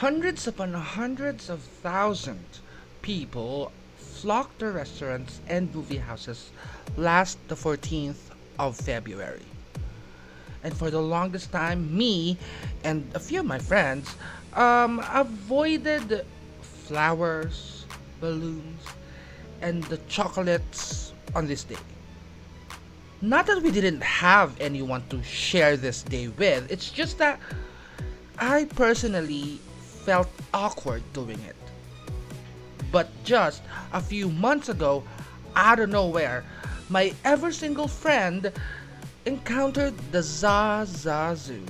Hundreds upon hundreds of thousands people flocked to restaurants and movie houses last the 14th of February. And for the longest time, me and a few of my friends um, avoided flowers, balloons, and the chocolates on this day. Not that we didn't have anyone to share this day with, it's just that I personally felt awkward doing it. But just a few months ago, out of nowhere, my ever single friend encountered the Zaza Zoo.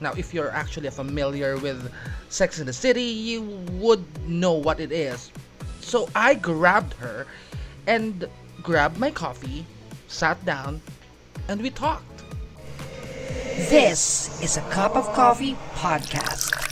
Now, if you're actually familiar with Sex in the City, you would know what it is. So I grabbed her and grabbed my coffee, sat down, and we talked. This is a Cup of Coffee podcast.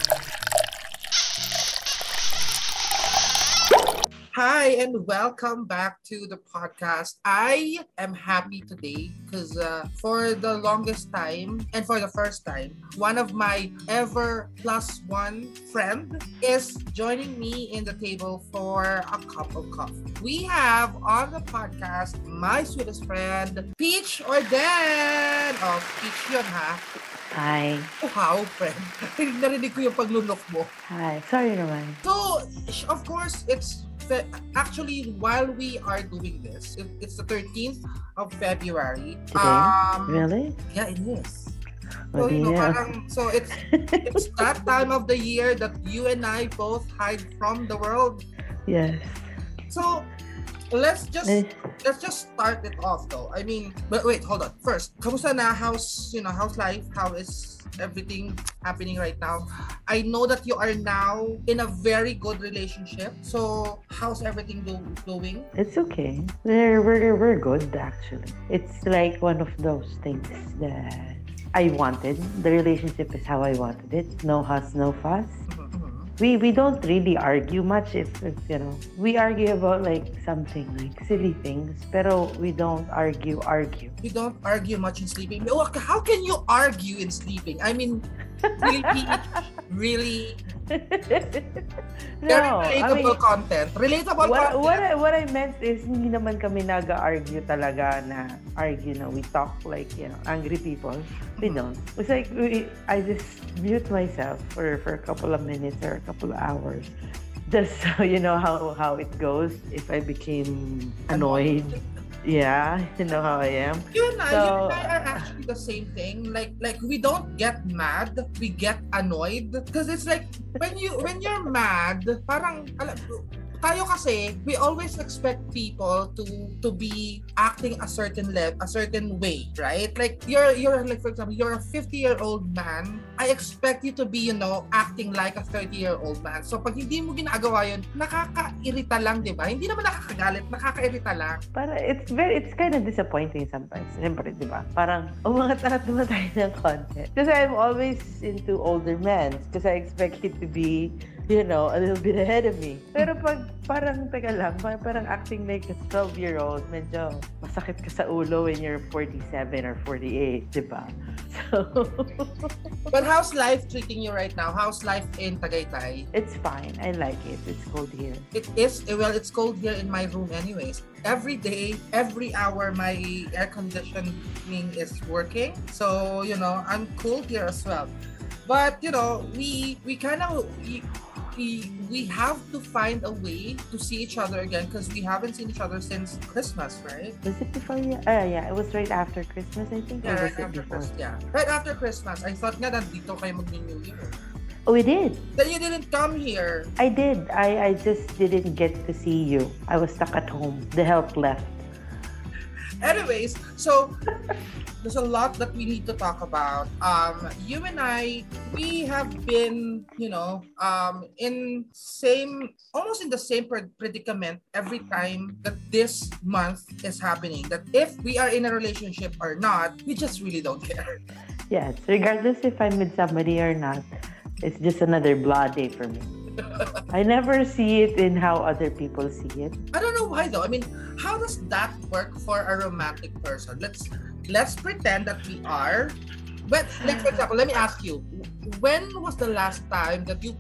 Hi, and welcome back to the podcast. I am happy today because uh, for the longest time and for the first time, one of my ever plus one friend is joining me in the table for a cup of coffee. We have on the podcast my sweetest friend, Peach or Dan. Oh, Peach yun ha. Hi. Oh, how, friend? Narinig ko yung paglunok mo. Hi. Sorry naman. So, of course, it's actually while we are doing this, it- it's the 13th of February. Today? Um, Really? yeah, it is. So, you know, parang, so it's it's that time of the year that you and I both hide from the world. yes. So let's just Eh, let's just start it off though. I mean, but wait, hold on. First, kamusta na? How's you know how's life? How is everything happening right now? I know that you are now in a very good relationship. So how's everything do, doing? It's okay. We're, we're, we're good, actually. It's like one of those things that I wanted. The relationship is how I wanted it. No fuss, no fuss. We, we don't really argue much if, if you know we argue about like something like silly things pero we don't argue argue We don't argue much in sleeping. How can you argue in sleeping? I mean, really, really very no I relatable mean, content. Relatable what, content. what, I, what I meant is hindi naman kami nag-argue talaga na argue na we talk like you know angry people we Mhm. don't it's like we, I just mute myself for, for a couple of minutes or a couple of hours just so you know how, how it goes if I became annoyed yeah you know how I am You and I, you So- and I are actually the same thing. Like, like we don't get mad, we get annoyed. Because it's like when you when you're mad, parang alam, tayo kasi we always expect people to to be acting a certain level, a certain way, right? Like you're you're like for example, you're a 50 year old man. I expect you to be, you know, acting like a 30 year old man. So pag hindi mo ginagawa yun, nakakairita lang, di ba? Hindi naman nakakagalit, nakakairita lang. Para it's very it's kind of disappointing sometimes. Siyempre, di ba? Parang umangat-angat naman tayo ng content. Kasi I'm always into older men because I expect it to be you know, a little bit ahead of me. Pero pag parang, teka lang, parang, parang acting like a 12-year-old, medyo masakit ka sa ulo when you're 47 or 48, di ba? So, But how's life treating you right now? How's life in Tagaytay? it's fine. I like it. It's cold here. It is well, it's cold here in my room anyways. Every day, every hour my air conditioning is working. So, you know, I'm cool here as well. But, you know, we we kind of we, we have to find a way to see each other again because we haven't seen each other since Christmas, right? Was it before? Uh, yeah, it was right after Christmas, I think. Yeah, or right after before? Christmas. Yeah, right after Christmas. I thought nga nandito kayo mag-New Year. Oh, we did. Then you didn't come here. I did. I, I just didn't get to see you. I was stuck at home. The help left. Anyways, so there's a lot that we need to talk about. Um, you and I, we have been, you know, um, in same, almost in the same predicament every time that this month is happening. That if we are in a relationship or not, we just really don't care. Yes, regardless if I'm with somebody or not, it's just another blah day for me. I never see it in how other people see it. I don't know why though. I mean, how does that work for a romantic person? Let's let's pretend that we are. But like for example, let me ask you, when was the last time that you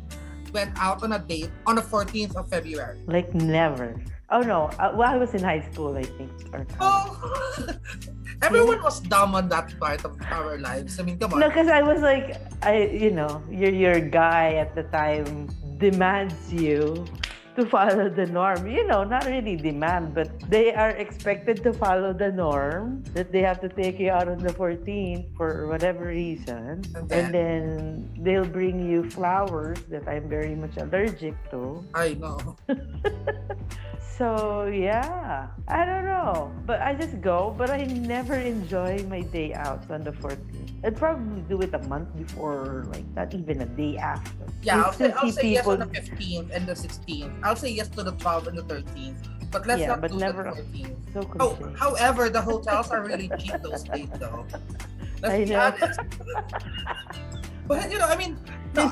went out on a date on the 14th of February? Like never. Oh no. Uh, well, I was in high school, I think. Or Oh, everyone was dumb on that part of our lives. I mean, come on. No, because I was like, I, you know, you're your guy at the time demands you to follow the norm. You know, not really demand, but they are expected to follow the norm that they have to take you out on the 14th for whatever reason, And and then they'll bring you flowers that I'm very much allergic to. I know. So yeah, I don't know, but I just go. But I never enjoy my day out on the 14th. I'd probably do it a month before, like not even a day after. Yeah, I'll say, I'll say yes on the 15th and the 16th. I'll say yes to the 12 and the 13th. But let's Yeah, not but do never- the 14th. So Oh, however, the hotels are really cheap those days, though. Let's I be know. honest. but you know, I mean, no,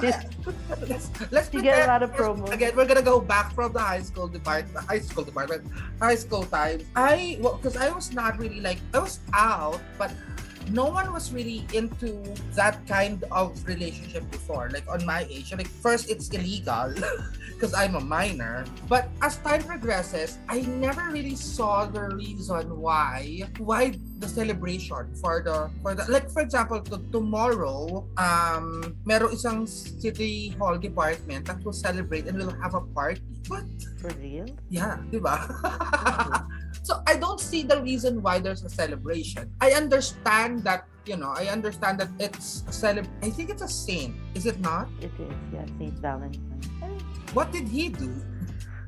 let's let's You get a lot of promos. Again, we're gonna go back from the high school department, the high school department, high school times. I well, because I was not really like I was out, but no one was really into that kind of relationship before. Like on my age, like first it's illegal because I'm a minor. But as time progresses, I never really saw the reason why why the celebration for the for the like for example to, tomorrow um meron isang city hall department that will celebrate and will have a party. What? For real? Yeah, di ba? so I don't see the reason why there's a celebration. I understand that, you know, I understand that it's a celeb I think it's a saint, is it not? It is. Yeah, Saint Valentine. What did he do?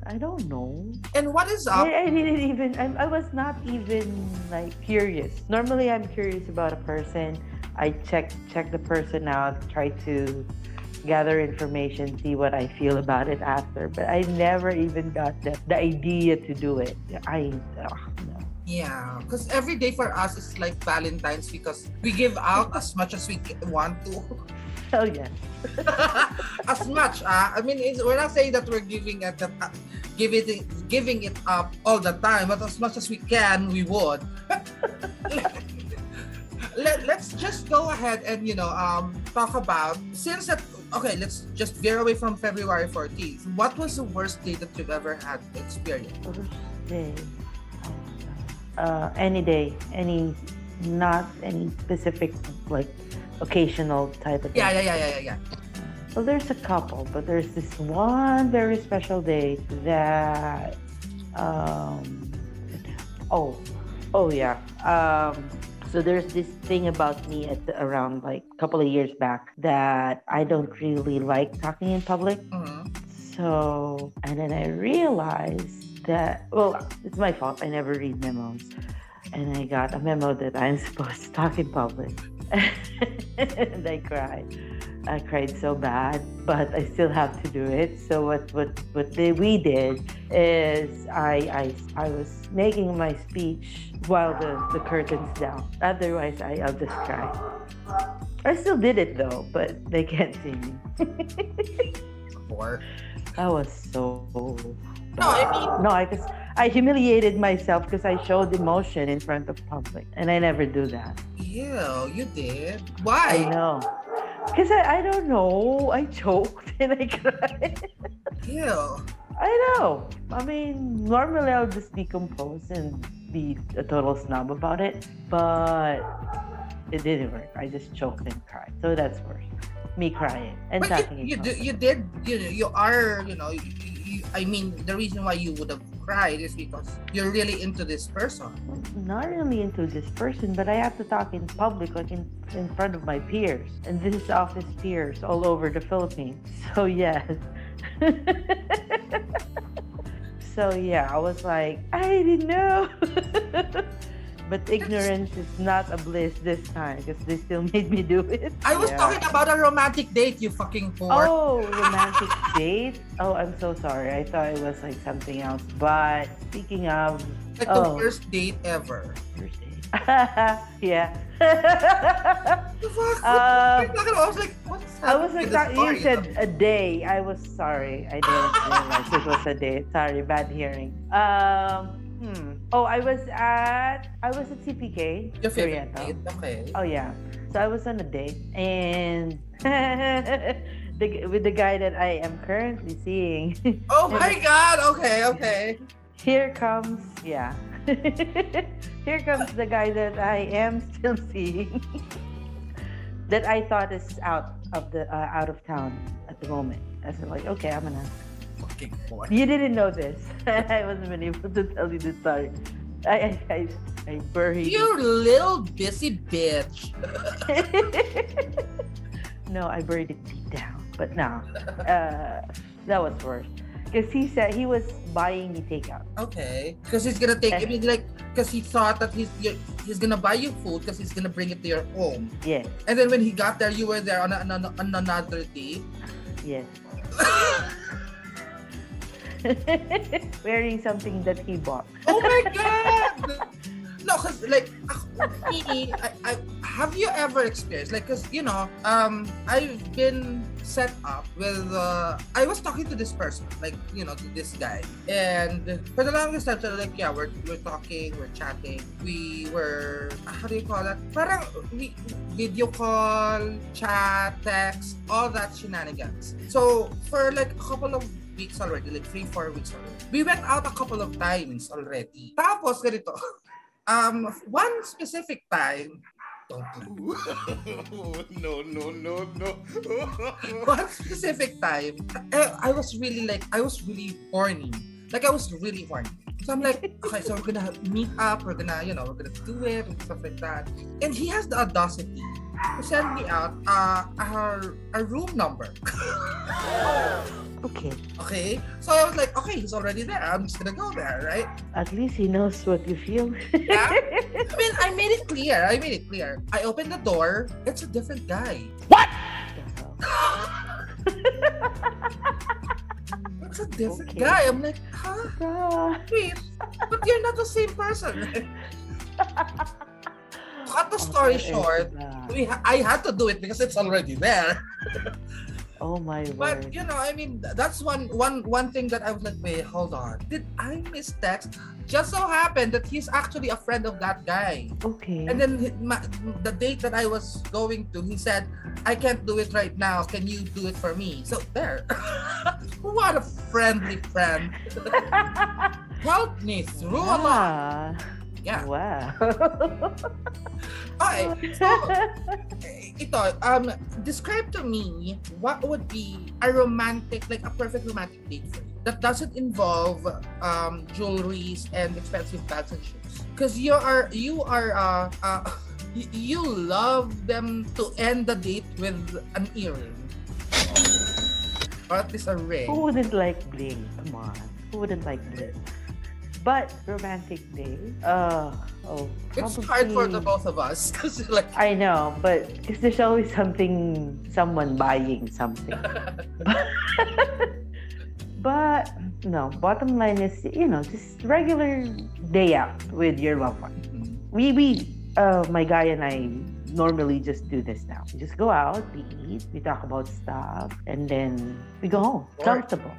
I don't know. And what is up? I, I didn't even. I, I was not even like curious. Normally, I'm curious about a person. I check check the person out, try to gather information, see what I feel about it after. But I never even got the, the idea to do it. I ugh, no. Yeah, because every day for us is like Valentine's because we give out as much as we want to. Oh yeah. as much, ah. I mean, it's, we're not saying that we're giving it, uh, giving it, giving it up all the time, but as much as we can, we would. Let, let's just go ahead and you know um talk about since that okay let's just veer away from February 14th. What was the worst day that you've ever had experience? First day. Uh, any day, any, not any specific like occasional type of. Yeah, yeah, yeah, yeah, yeah, yeah. Well, there's a couple, but there's this one very special day that. Um, oh, oh yeah. Um, so there's this thing about me at the, around like a couple of years back that I don't really like talking in public. Mhm. So, and then I realized that, well, it's my fault. I never read memos. And I got a memo that I'm supposed to talk in public. and I cried. I cried so bad, but I still have to do it. So what what what they, we did is I, I I was making my speech while the, the curtain's down. Otherwise, I, I'll just cry. I still did it though, but they can't see me. Or I was so. No, I mean- no, I just I humiliated myself because I showed emotion in front of public, and I never do that. Ew, you did. I Why? know, because I, I don't know. I choked and I cried. Ew. I know. I mean, normally I'll just be composed and be a total snob about it, but it didn't work. I just choked and cried. So that's worse. Me crying and But talking. you, you, do, you did, you, you are, you know, you, I mean, the reason why you would have cried is because you're really into this person. not really into this person, but I have to talk in public, like in, in front of my peers. And this is office peers all over the Philippines. So, yes. so, yeah, I was like, I didn't know. but ignorance is not a bliss this time because they still made me do it. I was Yeah. talking about a romantic date, you fucking whore. Oh, romantic date? Oh, I'm so sorry. I thought it was like something else. But speaking of like the oh. worst date ever. first date, yeah. The fuck? What you're talking about? I was like, what's I was like, with you said a day. I was sorry. I didn't realize it was a day. Sorry, bad hearing. Um, hmm. Oh, I was at I was at CPK. Your favorite date? Okay. Oh yeah. So I was on a date and the, with the guy that I am currently seeing. Oh my god, okay, okay. Here comes, yeah. Here comes the guy that I am still seeing. that I thought is out of the uh, out of town at the moment. I was like, okay, I'm gonna. Fucking boy. You didn't know this. I wasn't been able to tell you this story. I I, I, I buried. You little busy bitch. no, I buried it deep down. But no, uh, that was worse. Because he said he was buying me takeout. Okay. Because he's gonna take, I mean, like, because he thought that he's he's gonna buy you food because he's gonna bring it to your home. Yes, And then when he got there, you were there on, a, on, a- on another day. yes. Wearing something that he bought. Oh my god! No, cause like me, I, I, have you ever experienced like, cause you know, um, I've been set up with. Uh, I was talking to this person, like you know, to this guy, and for the longest time, so like yeah, we're we're talking, we're chatting, we were how do you call that? Parang we video call, chat, text, all that shenanigans. So for like a couple of weeks already, like three, four weeks already. We went out a couple of times already. Tapos, ganito. Um, one specific time, no, no, no, no. one specific time, eh, I was really like, I was really horny. Like, I was really horny. So I'm like, okay, so we're gonna meet up, we're gonna, you know, we're gonna do it and stuff like that. And he has the audacity to send me out uh, our, our room number. Okay. okay? So I was like, okay, he's already there. I'm just gonna go there, right? At least he knows what you feel. Yeah. I mean, I made it clear. I made it clear. I opened the door. It's a different guy. What? It's a different Okay. guy. I'm like, huh? Wait, but you're not the same person. Cut the story short, we ha- I had to do it because it's already there. Oh my god. But word. you know, I mean, that's one one one thing that I was like, wait, hold on. Did I miss text? Just so happened that he's actually a friend of that guy. Okay. And then ma- the date that I was going to, he said, I can't do it right now. Can you do it for me? So there. what a friendly friend. Help me through a lot. Ah, Yeah. Wow. Okay. So, ito, um, describe to me what would be a romantic, like a perfect romantic date for you that doesn't involve um jewelries and expensive bags and shoes. Because you are you are uh, uh you love them to end the date with an earring. Or at least a ring. Who wouldn't like bling? Come on. Who wouldn't like bling? But romantic day. Uh oh. It's hard for the both of us. Because like I know, but because there's always something, someone buying something. but no, bottom line is, you know, just regular day out with your loved one. We, we, uh, my guy and I normally just do this now. We just go out, we eat, we talk about stuff, and then we go home, Or- comfortable,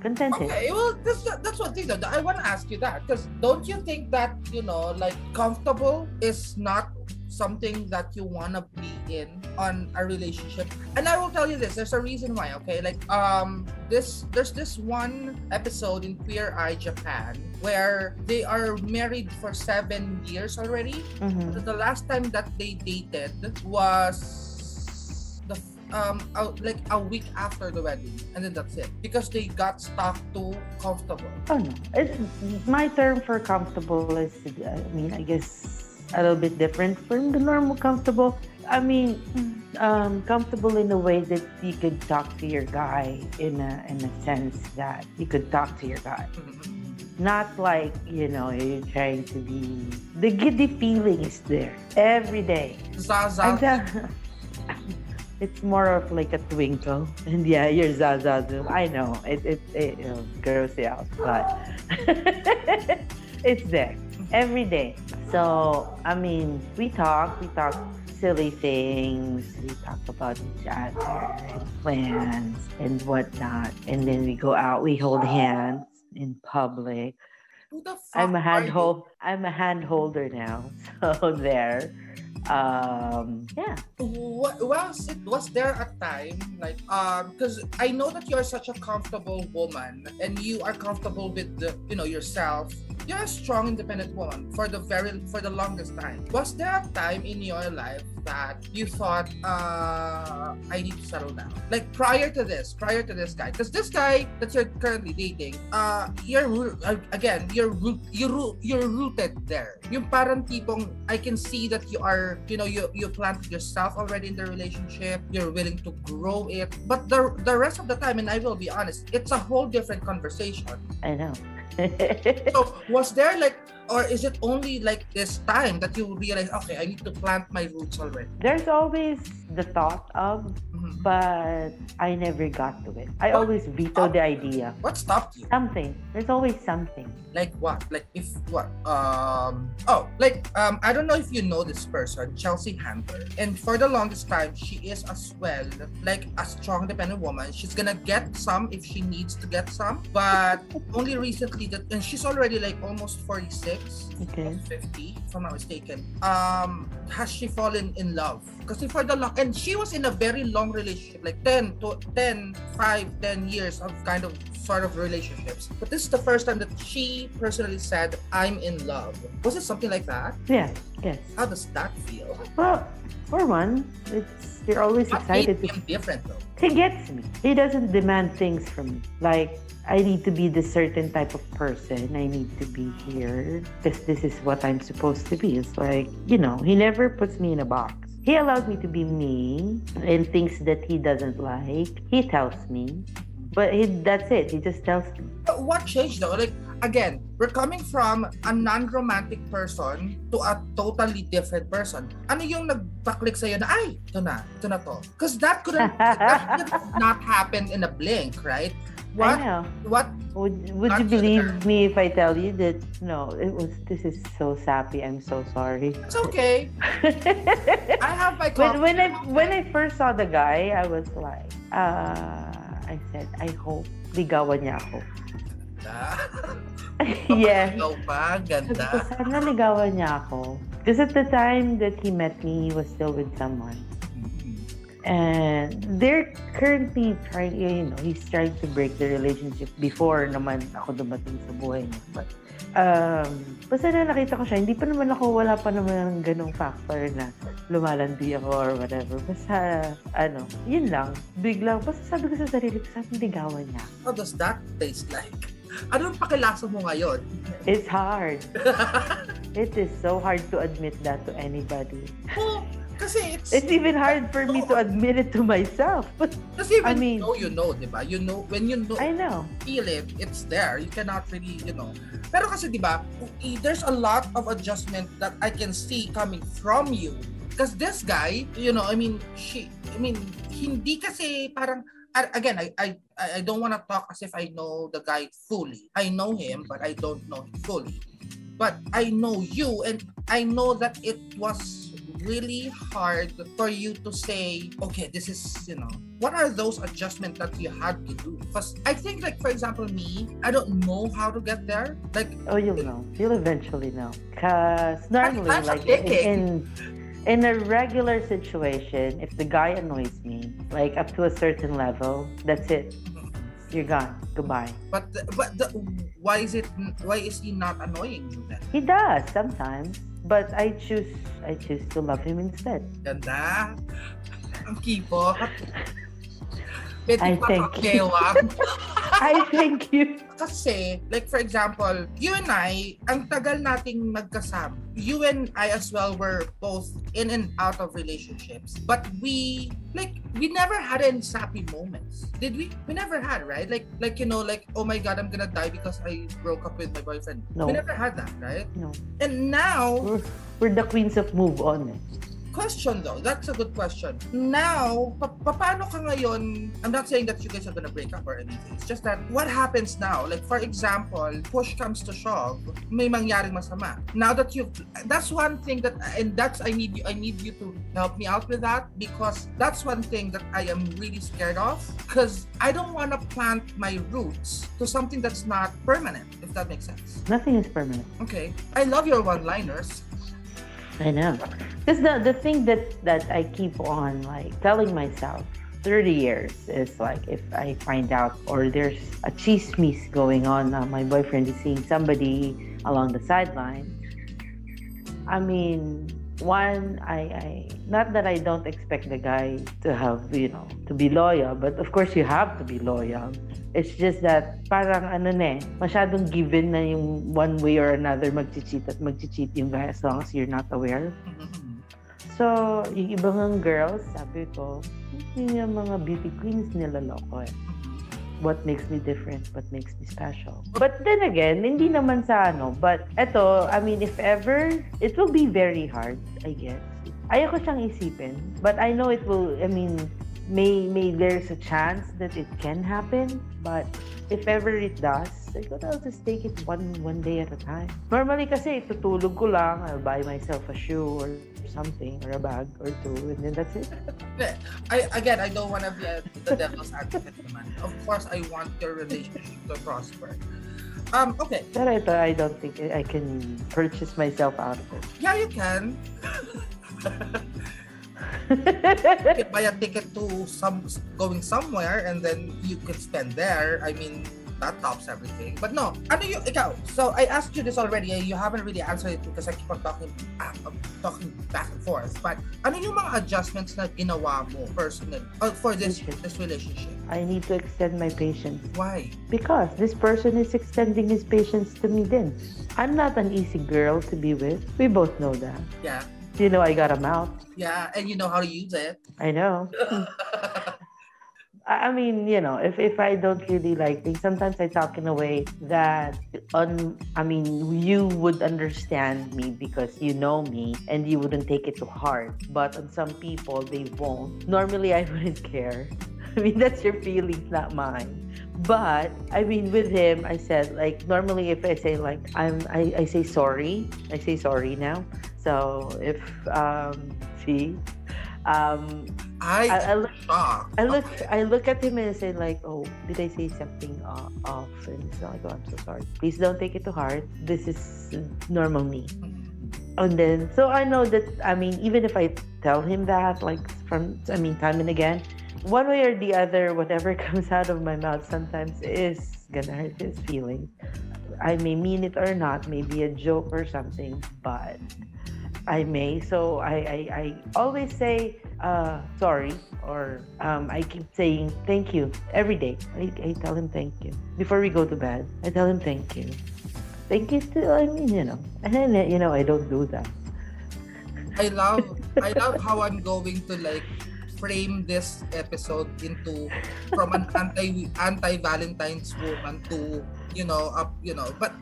contented. Okay, well, that's, that's one thing that I want to ask you that because don't you think that you know, like comfortable is not something that you want to be in on a relationship? And I will tell you this: there's a reason why. Okay, like um, this there's this one episode in Queer Eye Japan where they are married for seven years already. Mhm. The last time that they dated was the um out like a week after the wedding, and then that's it because they got stuck too comfortable. Oh no, it's my term for comfortable is, I mean, I guess a little bit different from the normal comfortable. I mean, um, comfortable in a way that you could talk to your guy in a in a sense that you could talk to your guy, not like you know you're trying to be. The giddy feeling is there every day. Zaza. Uh, it's more of like a twinkle. And yeah, you're Zaza. I know it it, it you know, gross you out, but it's there every day. So I mean, we talk, we talk silly things, we talk about each other and plans and whatnot, and then we go out, we hold hands in public. Who the fuck I'm a hand hold. I'm a hand holder now. So there. Um, yeah. Wa- was it was there a time like um because I know that you are such a comfortable woman and you are comfortable with the you know yourself. You're a strong, independent woman for the very for the longest time. Was there a time in your life that you thought uh I need to settle down? Like prior to this, prior to this guy, because this guy that you're currently dating, uh, you're uh, again, you're you're you're rooted there. Yung parang tipong I can see that you are, you know, you you planted yourself already in the relationship. You're willing to grow it, but the the rest of the time, and I will be honest, it's a whole different conversation. I know. So was there like, or is it only like this time that you realize okay i need to plant my roots already? There's always the thought of mm-hmm. but i never got to it. I what always veto the idea. What stopped you? Something. There's always something. Like what? Like if what? Um oh like um i don't know if you know this person chelsea handler and for the longest time she is as well like a strong independent woman. She's gonna get some if she needs to get some but only recently that and she's already like almost 46 okay. of 50, if I'm not mistaken. Um, has she fallen in love? Because for the long, and she was in a very long relationship, like 10 to 10, 5, 10 years of kind of sort of relationships. But this is the first time that she personally said, I'm in love. Was it something like that? Yeah. yes. How does that feel? Well, for one, it's you're always what made excited to him different though he gets me. He doesn't demand things from me. Like I need to be this certain type of person. I need to be here because this is what I'm supposed to be. It's like, you know, he never puts me in a box. He allows me to be me and things that he doesn't like. He tells me. But he, that's it. He just tells me. But what changed though? Like again, we're coming from a non-romantic person to a totally different person. Ano yung nagpa-click sa'yo na, ay, ito na, ito na to. Because that couldn't, that could not happen in a blink, right? I What, know. what, Would, would you believe sure. me if I tell you that no, it was this is so sappy. I'm so sorry. it's okay. I have my when, coffee. when I when I first saw the guy, I was like, uh, I said, I hope ligawan niya ako. yeah. Ikaw pa, Sabi ko, ganda. sana ligawan niya ako. Because at the time that he met me, he was still with someone. And they're currently trying, you know, he's trying to break the relationship before naman ako dumating sa buhay niya. But, um, basta na nakita ko siya, hindi pa naman ako, wala pa naman ng ganong factor na lumalandi ako or whatever. Basta, ano, yun lang. Biglang, basta sabi ko sa sarili ko, sabi ligawan niya. How does that taste like? Anong pakilasa mo ngayon? It's hard. It is so hard to admit that to anybody. Oh, kasi it's, It's even hard for me to admit it to myself. kasi when I mean- you know, you know, di ba? You know, when you know, I know. feel it, it's there. You cannot really, you know. Pero kasi 'di ba, there's a lot of adjustment that I can see coming from you. Because this guy, you know, I mean, she, I mean, hindi kasi parang again, I I I don't want to talk as if I know the guy fully. I know him, but I don't know him fully. But I know you, and I know that it was really hard for you to say, okay, this is, you know, what are those adjustments that you had to do? Because I think, like, for example, me, I don't know how to get there. Like, Oh, you'll know. You'll eventually know. Cause normally, like ticket. in in a regular situation, if the guy annoys me, like up to a certain level, that's it. You're gone. Goodbye. but the, but the, why is it? Why is he not annoying you then? He does sometimes, but I choose I choose to love him instead. Ganda. Ang kipo. I thank you. I thank you. Kasi, like for example, you and I, ang tagal nating magkasama. You and I as well were both in and out of relationships. But we, like, we never had any sappy moments. Did we? We never had, right? Like, like you know, like, oh my God, I'm gonna die because I broke up with my boyfriend. No. We never had that, right? No. And now, We're, we're the queens of move on. Eh. Question though, that's a good question. Now, pa- pa- paano ka ngayon, I'm not saying that you guys are gonna break up or anything. It's just that, what happens now? Like, for example, push comes to shove, may mangyaring masama. Now that you've, that's one thing that, and that's, I need you, I need you to help me out with that because that's one thing that I am really scared of because I don't want to plant my roots to something that's not permanent, if that makes sense. Nothing is permanent. Okay. I love your one-liners. I know. Because the, the thing that, that I keep on like telling myself 30 years is like if I find out or there's a chismis going on, uh, my boyfriend is seeing somebody along the sideline. I mean, one, I, I not that I don't expect the guy to have, you know, to be loyal, but of course you have to be loyal. It's just that parang ano na eh, masyadong given na yung one way or another mag-cheat at mag-cheat yung guy as long as you're not aware. So, yung ibang girls, sabi ko, yun yung mga beauty queens nilaloko eh. What makes me different, what makes me special. But then again, hindi naman sa ano, but eto, I mean, if ever, it will be very hard, I guess. Ayoko siyang isipin, but I know it will, I mean, may, may there's a chance that it can happen, but if ever it does, I I'll just take it one one day at a time. Normally kasi tutulog ko lang, I'll buy myself a shoe or something or a bag or two and then that's it. I again, I don't want to be a, the devil's advocate naman. Of course, I want your relationship to prosper. Um, okay. But I thought I don't think I can purchase myself out of it. Yeah, you can. you can buy a ticket to some going somewhere and then you could spend there. I mean, that tops everything. But no, ano you ikaw? So I asked you this already. You haven't really answered it because I keep on talking uh, talking back and forth. But ano yung mga adjustments na ginawa mo personally uh, for this this relationship? I need to extend my patience Why? because this person is extending his patience to me then. I'm not an easy girl to be with. We both know that. Yeah. You know I got a mouth. Yeah, and you know how to use it. I know. I mean, you know, if, if I don't really like things, sometimes I talk in a way that, on, I mean, you would understand me because you know me and you wouldn't take it to heart. But on some people, they won't. Normally, I wouldn't care. I mean, that's your feelings, not mine. But I mean, with him, I said like normally if I say like I'm, I, I say sorry. I say sorry now. So if um, she, um, I, I, I look. I look Okay. I look at him and I say like, oh, did I say something uh, off? And he's like, oh, I'm so sorry. Please don't take it to heart. This is normal me. And then, so I know that I mean, even if I tell him that, like from I mean, time and again, one way or the other, whatever comes out of my mouth sometimes is gonna hurt his feelings. I may mean it or not, maybe a joke or something, but I may. So I, I, I always say uh, sorry or um, I keep saying thank you every day. I, I tell him thank you. Before we go to bed, I tell him thank you. Thank you to, I mean, you know. And then, you know, I don't do that. I love I love how I'm going to like frame this episode into from an anti anti Valentine's woman to you know up you know but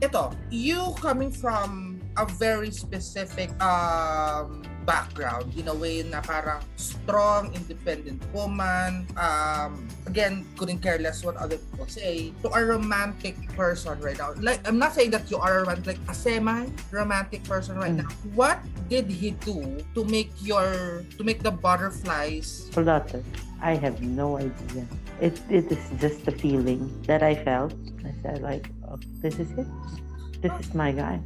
ito you coming from a very specific um background in a way na parang strong independent woman um again couldn't care less what other people say to a romantic person right now like i'm not saying that you are a romantic like a semi romantic person right Mm. now what did he do to make your to make the butterflies Flutter. I have no idea. It, it is just a feeling that I felt. I said like, oh, this is it. This is my guy.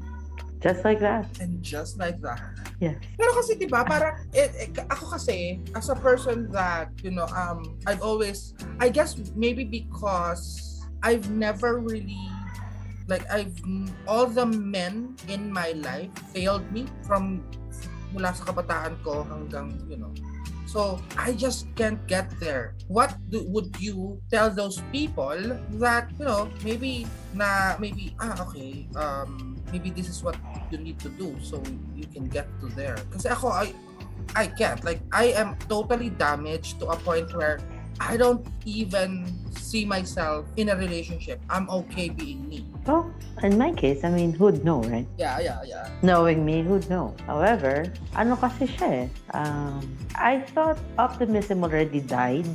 Just like that. and just like that Yes. Pero kasi 'di ba, parang eh, eh, ako kasi as a person that, you know, um I've always I guess maybe because I've never really like I've all the men in my life failed me from mula sa kabataan ko hanggang, you know. So, I just can't get there. What do, would you tell those people that, you know, maybe na maybe ah okay, um maybe this is what you need to do so you can get to there. Kasi ako, I, I can't. Like, I am totally damaged to a point where I don't even see myself in a relationship. I'm okay being me. Well, in my case, I mean, who'd know, right? Yeah, yeah, yeah. Knowing me, who'd know? However, ano kasi siya eh. Um, I thought optimism already died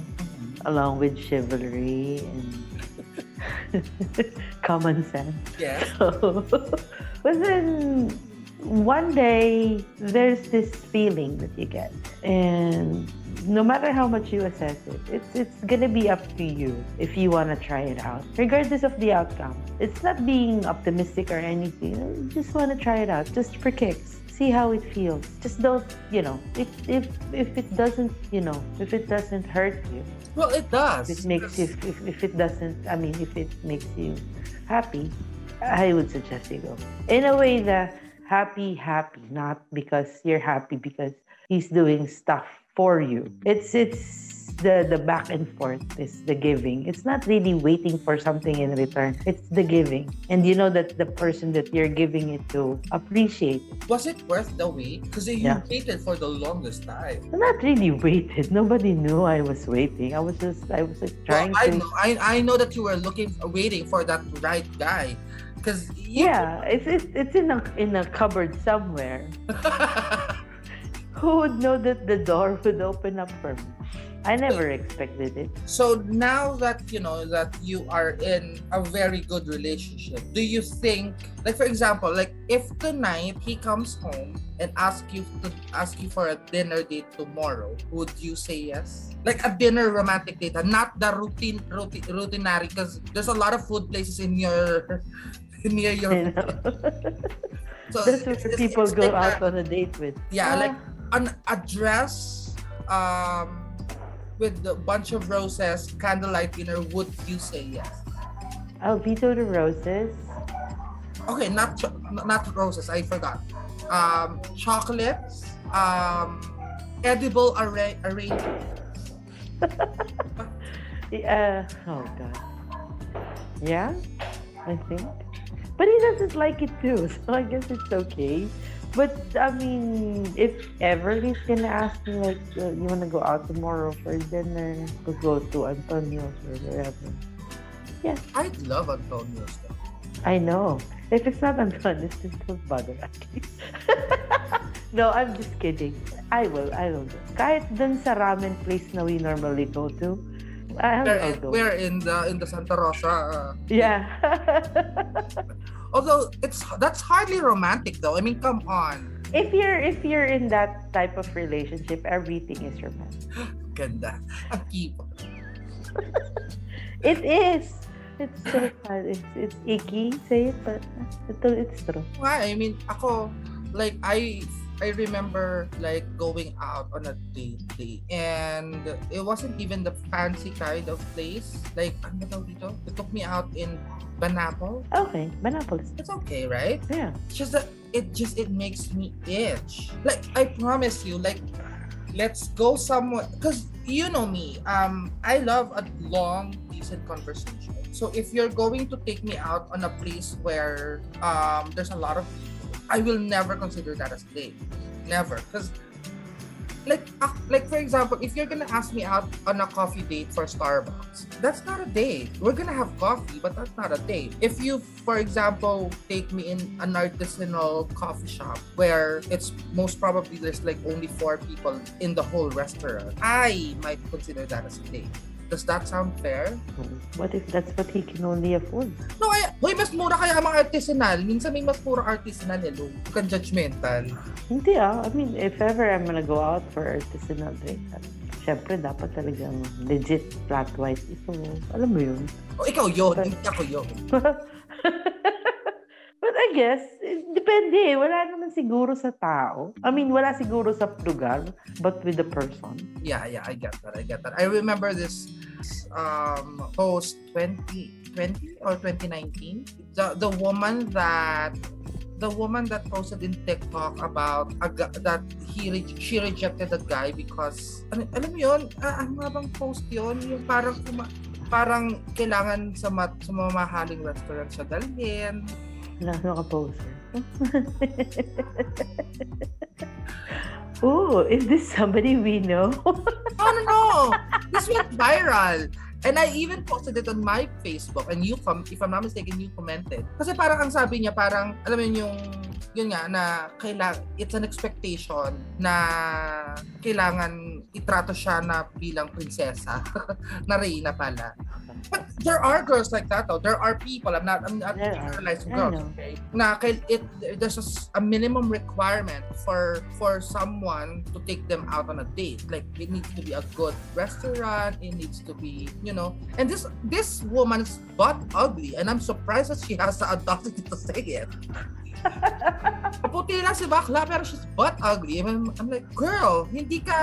along with chivalry and common sense. Yeah. So, but then one day there's this feeling that you get, and no matter how much you assess it, it's it's gonna be up to you if you wanna try it out, regardless of the outcome. It's not being optimistic or anything. You just wanna try it out, just for kicks. see how it feels. Just don't, you know, if if if it doesn't, you know, if it doesn't hurt you, Well, it does. if it makes you, if, if it doesn't, I mean, if it makes you happy, I would suggest you go. In a way that happy, happy, not because you're happy because he's doing stuff for you. Mm-hmm. It's it's the the back and forth is the giving. It's not really waiting for something in return. It's the giving, and you know that the person that you're giving it to appreciate it. Was it worth the wait? Because you Yeah. waited for the longest time. Not really waited. Nobody knew I was waiting. I was just I was like trying well, I to. know, I, I know that you were looking, waiting for that right guy. Because Yeah, it's, it's it's in a in a cupboard somewhere. Who would know that the door would open up for me? I never expected it. so now that you know that you are in a very good relationship, do you think, like for example, like if tonight he comes home and ask you to ask you for a dinner date tomorrow, would you say yes? Like a dinner romantic date, not the routine, routine routinary, because there's a lot of food places in your near your. You know? So That's where people go like out a- on a date with. Yeah, Ah, like an address um with a bunch of roses, candlelight dinner, would you say yes? Alvito the Roses. Okay, not cho- not roses, I forgot. Um chocolates, um edible array arrangements. Uh, oh god. Yeah, I think. But he doesn't like it too, so I guess it's okay. But I mean, if ever he's gonna ask me like, uh, you wanna go out tomorrow for dinner? We'll go to Antonio's or wherever. I'd love Antonio's though. I know. If it's not Antonio's, then don't bother no, I'm just kidding. I will, I will go. Kahit dun sa ramen place na we normally go to, We're in, we're in the in the Santa Rosa. Uh, Yeah. although it's that's hardly romantic though. I mean, come on. if you're if you're in that type of relationship, everything is romantic. Ganda. Ang keep. It is. It's so fun. It's it's icky. Say it, but it's, it's true. Why? I mean, ako, like, I I remember like going out on a date and it wasn't even the fancy kind of place. Like, ano tawag dito? It took me out in Banapol. Okay, Banapolis. It's okay, right? Yeah. It's just that it just it makes me itch. Like, I promise you, like, let's go somewhere because you know me. Um, I love a long, decent conversation. So if you're going to take me out on a place where um there's a lot of people, I will never consider that as a date. Never, because like uh, like for example, if you're gonna ask me out on a coffee date for Starbucks, that's not a date. We're gonna have coffee, but that's not a date. If you, for example, take me in an artisanal coffee shop where it's most probably there's like only four people in the whole restaurant, I might consider that as a date. Does that sound fair? What if that's what he can only afford? No, kaya, hoy, mas mura kaya ang mga artisanal. Minsan may mas mura artisanal, hello. Huwag kang judgmental. Hindi ah. I mean, if ever I'm gonna go out for artisanal drink, syempre dapat talagang legit flat white. So, alam mo yun. O, ikaw yun, hindi ako yun. But I guess, eh, depende. eh. Wala naman siguro sa tao. I mean, wala siguro sa lugar, but with the person. Yeah, yeah, I get that. I get that. I remember this um post 2020 or 2019. The the woman that the woman that posted in TikTok about a, that he re- she rejected a guy because ano, alam mo yun, ah, ano nga bang post yun? Yung parang kuma- parang kailangan sa mat, sa mamahaling restaurant siya dalhin. Wala ano ka poser. Ooh, is this somebody we know? No, no, no. This went viral. And I even posted it on my Facebook and you, if I'm not mistaken, you commented. Kasi parang ang sabi niya, parang, alam mo yun yung, yun nga, na kailang, it's an expectation na kailangan itrato siya na bilang prinsesa, na reyna pala. But there are girls like that though. There are people, I'm not, I'm not generalizing girls, okay? Na kail, it, there's a, a minimum requirement for for someone to take them out on a date. Like it needs to be a good restaurant. It needs to be, you know. And this this woman's butt ugly, and I'm surprised that she has the audacity to say it. Puti lang si bakla pero she's butt ugly. I'm, I'm like, girl, hindi ka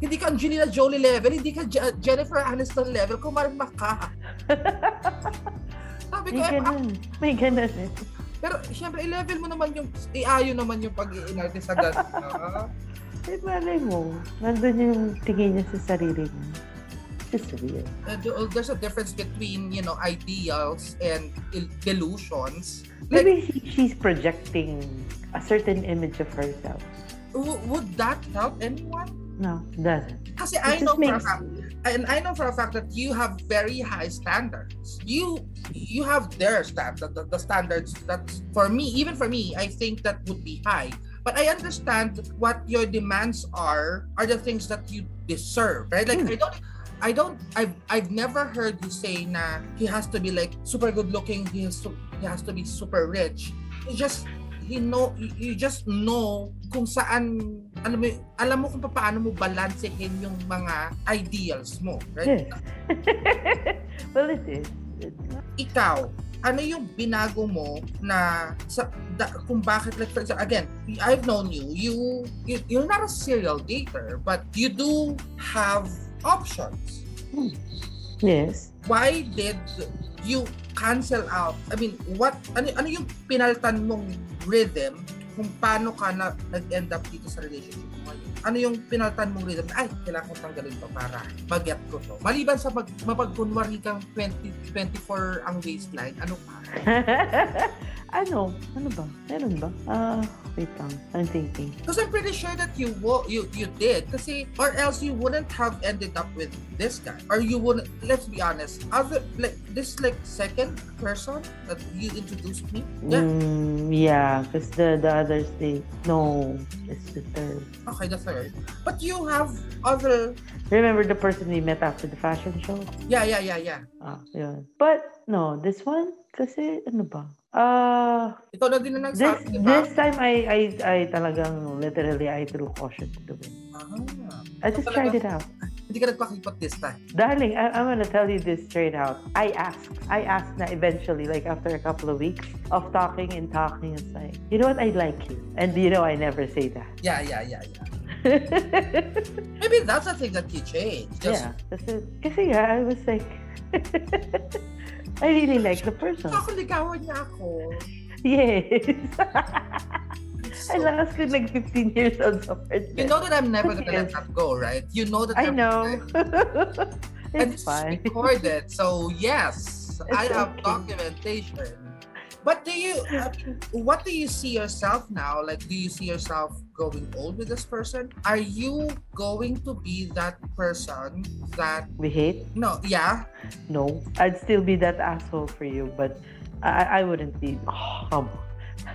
hindi ka Angelina Jolie level, hindi ka Je- Jennifer Aniston level, kumarma ka. Sabi ko, May eh, ganun. May ganun eh. pero syempre, i-level mo naman yung, iayo naman yung pag-iinarte sa gano'n. Eh, malay mo. Nandun yung tingin niya sa sarili niya. Weird. Uh, there's a difference between, you know, ideals and delusions. Like, Maybe she- she's projecting a certain image of herself. w- would that help anyone? No, doesn't. Kasi It I know for a fact, and I know for a fact that you have very high standards. You you have their standard, the, the standards that for me, even for me, I think that would be high. But I understand what your demands are are the things that you deserve, right? Like Hmm. I don't. I don't. I've I've never heard you say na he has to be like super good looking. He has to he has to be super rich. You just he know you, just know kung saan alam mo alam mo kung paano mo balansehin yung mga ideals mo, right? Well, it is. It- Ikaw, ano yung binago mo na sa da, kung bakit like for example, again, I've known you, you, you you're not a serial dater, but you do have options. Yes. Why did you cancel out? I mean, what ano ano yung pinaltan mong rhythm kung paano ka na nag-end up dito sa relationship mo ngayon? Ano yung pinaltan mong rhythm? Ay, kailangan ko tanggalin to para mag-get ko to. Maliban sa pag, mapagkunwari kang 20, 24 ang waistline, ano pa? ano? Ano ba? Meron ba? Ah, wait lang. I'm thinking. Because I'm pretty sure that you wo- you you did. Kasi or else you wouldn't have ended up with this guy. Or you wouldn't. Let's be honest. Other like this like second person that you introduced me. Yeah. Mm, yeah, because the, the others, they, no, it's the third. Okay, the third. But you have other. Remember the person we met after the fashion show? Yeah, yeah, yeah, yeah. Ah, yun. But, no, this one, kasi, ano ba? Ah, Ikaw na din na this, nagsabi, di ba? this time, I, I, I talagang, literally, I threw caution to the wind. Ah, I just tried it out. hindi ka nagpakipot this time. Darling, I, I'm gonna tell you this straight out. I asked. I asked na eventually, like after a couple of weeks of talking and talking, it's like, you know what, I like you. And you know, I never say that. Yeah, yeah, yeah, yeah. Maybe that's the thing that you changed. Just, yeah. Kasi, kasi nga, I was like, I really like the person. Ako, ligawan niya ako. Yes. So, I last ko nag 15 years old sa you know that I'm never gonna let Yes. that go, right? You know that I I'm- know. and it's it's fine. recorded. So yes, I It's have okay. documentation. But do you, mean, what do you see yourself now? Like, do you see yourself growing old with this person? Are you going to be that person that, We hate? no, yeah, No. I'd still be that asshole for you, but I, I wouldn't be. Oh,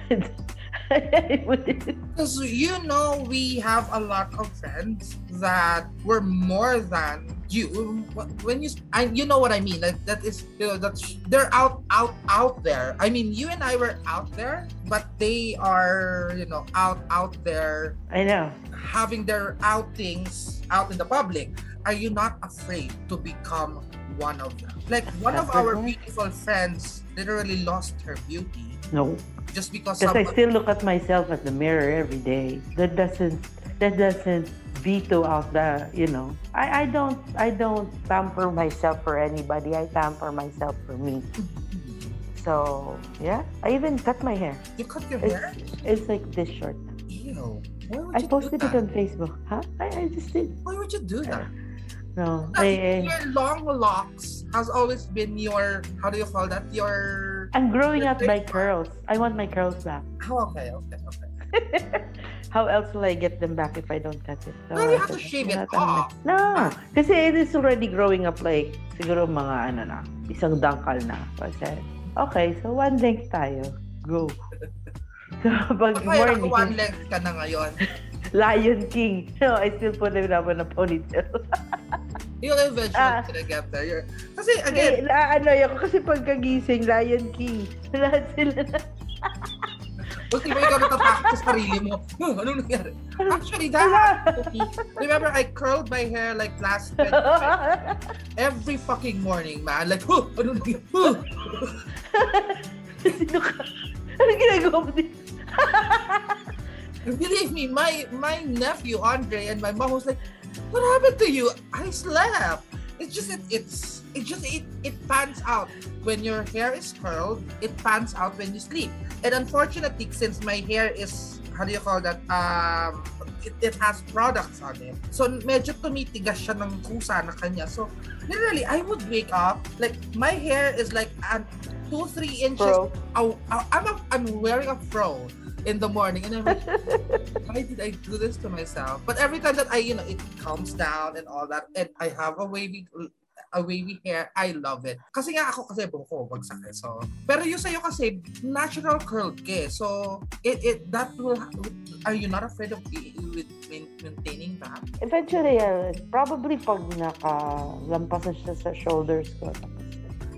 come on. I wouldn't. because you know we have a lot of friends that were more than you. When you, I, you know what I mean. Like that is, you know, that's they're out, out, out there. I mean, you and I were out there, but they are, you know, out, out there I know. having their outings out in the public. Are you not afraid to become one of them? Like one of our beautiful friends literally lost her beauty No. Just because Because I still look at myself at the mirror every day. That doesn't that doesn't veto out the you know. I, I don't I don't pamper myself for anybody. I pamper myself for me. So yeah. I even cut my hair. you cut your It's, hair. it's like this short. Ew. Why would I posted it on Facebook. Huh? I, I just did. Why would you do that? Uh, no. No, I, I, your long locks has always been your how do you call that? Your I'm growing out my curls. I want my curls back. oh, okay, okay, okay. How else will I get them back if I don't cut it? So, No, you have to shave it "Wala tayong- off." No, kasi it is already growing up like, siguro mga ano na, isang dangkal na. So I said, okay, so one length tayo. Go. So pag Kaya naka one morning, length ka na ngayon. Lion King. No, I still put it up on a ponytail. You'll eventually Ah. get there. You're, kasi again, ano ako kasi pagkagising, Lion King. Lahat sila na. Buti ba ikaw natatakot sa sarili mo? Huh, anong nangyari? Actually, that me. Remember, I curled my hair like last week. every fucking morning, man. Like, huh, ano nangyari? Huh. Sino ka? Ano ginagawa mo dito? Believe me, my my nephew Andre and my mom was like, "What happened to you?" I slept. It's just it, it's it just it it pans out when your hair is curled. It pans out when you sleep. And unfortunately, since my hair is how do you call that? Um, it, it has products on it. So medyo tumitigas siya ng kusa na kanya. So literally, I would wake up like my hair is like an two three inches oh, oh, I'm a, I'm wearing a fro in the morning and I'm like, why did I do this to myself? But every time that I, you know, it calms down and all that, and I have a wavy a wavy hair, I love it. Kasi nga ako kasi buko bagsak eh. So, pero yung sa'yo kasi natural curled ka eh. So, it, it, that will, are you not afraid of with main- maintaining that? Eventually, uh, probably pag nakalampas na siya sa shoulders ko,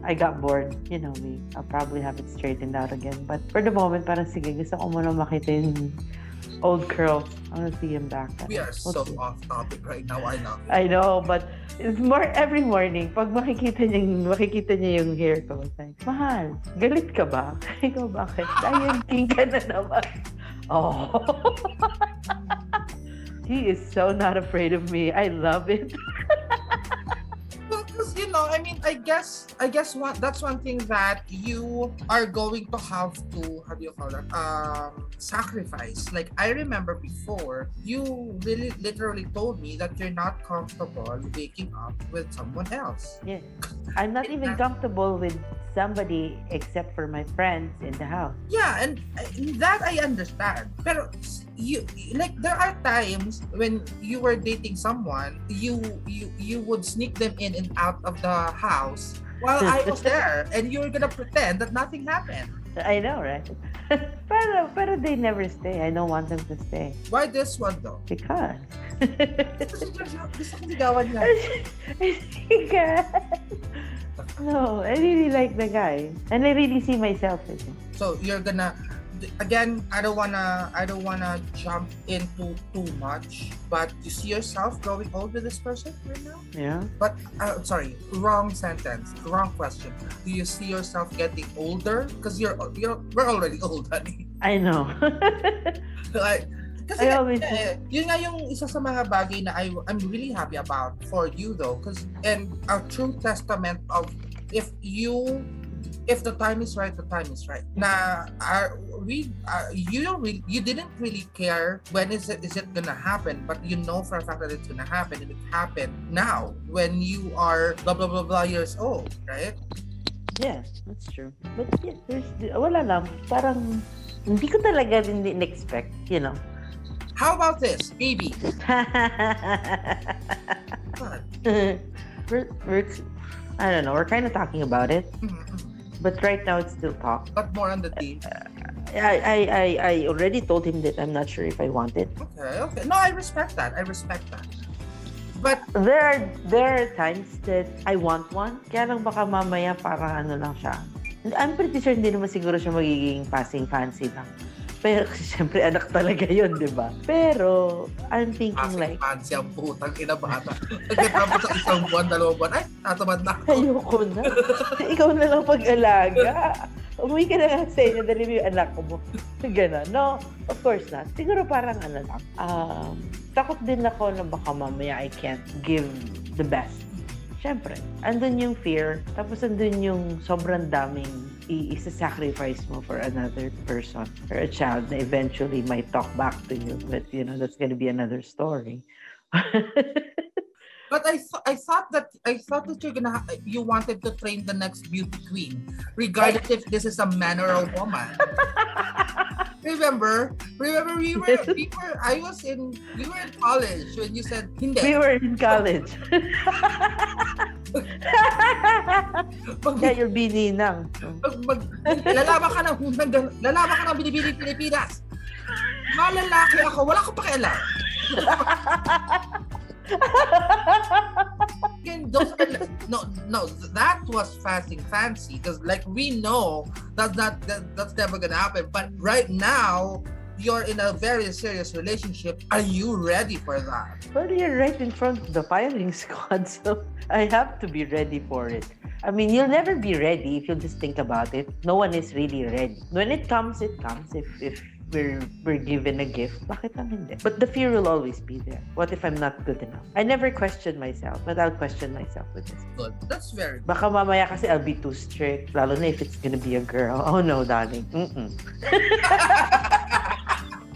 I got bored, you know me. I'll probably have it straightened out again. But for the moment, parang sige, gusto ko muna makita yung old curls. I want to see him back. We are We'll so see. off topic right now, I know. I know, but it's more every morning. Pag makikita niya, makikita niya yung hair ko, like, mahal, galit ka ba? Ikaw bakit? Lion King ka na naman. Oh. he is so not afraid of me. I love it. I guess, I guess one that's one thing that you are going to have to, how do you call that? Um, sacrifice. Like I remember before, you really literally told me that you're not comfortable waking up with someone else. Yeah. I'm not even comfortable with somebody except for my friends in the house. Yeah, and that I understand. Pero you like there are times when you were dating someone, you you you would sneak them in and out of the house while I was there, and you were gonna pretend that nothing happened. I know, right? pero, pero they never stay. I don't want them to stay. Why this one though? Because. Kasi gusto ko ligawan niya. Because. No, I really like the guy. And I really see myself in him. So you're gonna again I don't wanna I don't wanna jump into too much, but you see yourself growing old with this person right now? Yeah. But uh, sorry, wrong sentence, wrong question. Do you see yourself getting older? Because you're you're we're already old, honey. I know. like, kasi I always eh, yun nga yung isa sa mga bagay na I, I'm really happy about for you though. Because and a true testament of if you if the time is right, the time is right. Na are we uh, you don't really you didn't really care when is it is it gonna happen, but you know for a fact that it's gonna happen and it happened now when you are blah blah blah blah years old, right? Yes, that's true. But yeah, there's, wala lang. Parang, hindi ko talaga din in-expect, you know. How about this, baby? God. we're, we're, I don't know, we're kind of talking about it. Mhm. But right now, it's still talk. But more on the tea. I, I, I, I already told him that I'm not sure if I want it. Okay, okay. No, I respect that. I respect that. But There are, there are times that I want one, kaya lang baka mamaya parang ano lang siya. I'm pretty sure hindi naman siguro siya magiging passing fancy lang. Pero kasi syempre anak talaga yun, di ba? Pero I'm thinking kasi like, fancy ang putang ina bata. Pagkatapos sa isang buwan, dalawang buwan, ay, tatamad na ako. ayoko na. Ikaw na lang pag-alaga. Umuwi ka na lang sa inyo, dali mo yung anak mo. Ganon. No, of course not. Siguro parang ano lang. Um, takot din ako na baka mamaya I can't give the best. Siyempre, andun yung fear, tapos andun yung sobrang daming i- isa-sacrifice mo for another person or a child na eventually might talk back to you. But, you know, that's gonna be another story. But I th- I thought that I thought that you're gonna ha- you wanted to train the next beauty queen, regardless if this is a man or a woman. remember, remember we were we were I was in we were in college when you said hindi. We were in college. Pag, Kaya you'll be ninang. pag, mag, lalaban ka ng lalaban ka ng binibining Pilipinas. Mga lalaki ako, wala ko pakialam. Again, those are, no, no, that was fasting fancy because, like, we know that's not that, that's never gonna happen. But right now, you're in a very serious relationship. Are you ready for that? Well, you're right in front of the firing squad, so I have to be ready for it. I mean, you'll never be ready if you just think about it. No one is really ready. When it comes, it comes. If if we're we're given a gift, bakit lang hindi? But the fear will always be there. What if I'm not good enough? I never question myself, but I'll question myself with this. Good. That's very good. Baka mamaya kasi I'll be too strict, lalo na if it's gonna be a girl. Oh no, darling. Mm-mm.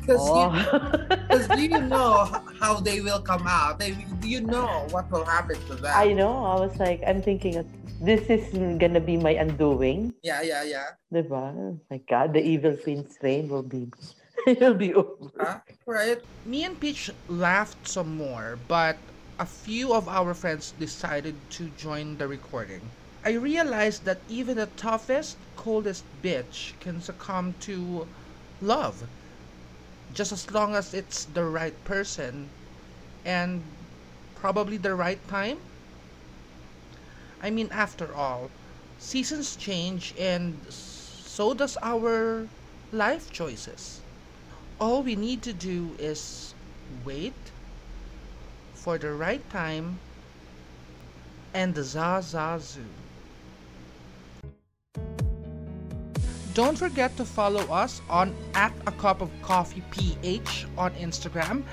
Because Oh. Because do you know how they will come out? They, do you know what will happen to them? I know. I was like, I'm thinking, this is gonna be my undoing. yeah, yeah, yeah. Diba? Oh my God, the evil queen's reign will be, it'll be over. Huh? Right? Me and Peach laughed some more, but a few of our friends decided to join the recording. I realized that even the toughest, coldest bitch can succumb to love. Just as long as it's the right person and probably the right time. I mean, after all, seasons change and so does our life choices. All we need to do is wait for the right time and the Zazazu. Don't forget to follow us on at a cup of coffee ph on Instagram.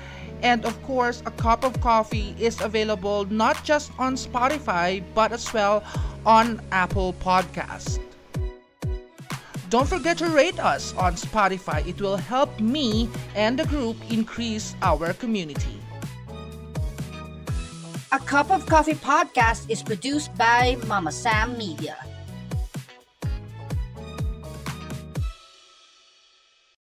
And of course, a cup of coffee is available not just on Spotify but as well on Apple Podcast. Don't forget to rate us on Spotify. It will help me and the group increase our community. A Cup of Coffee podcast is produced by Mama Sam Media.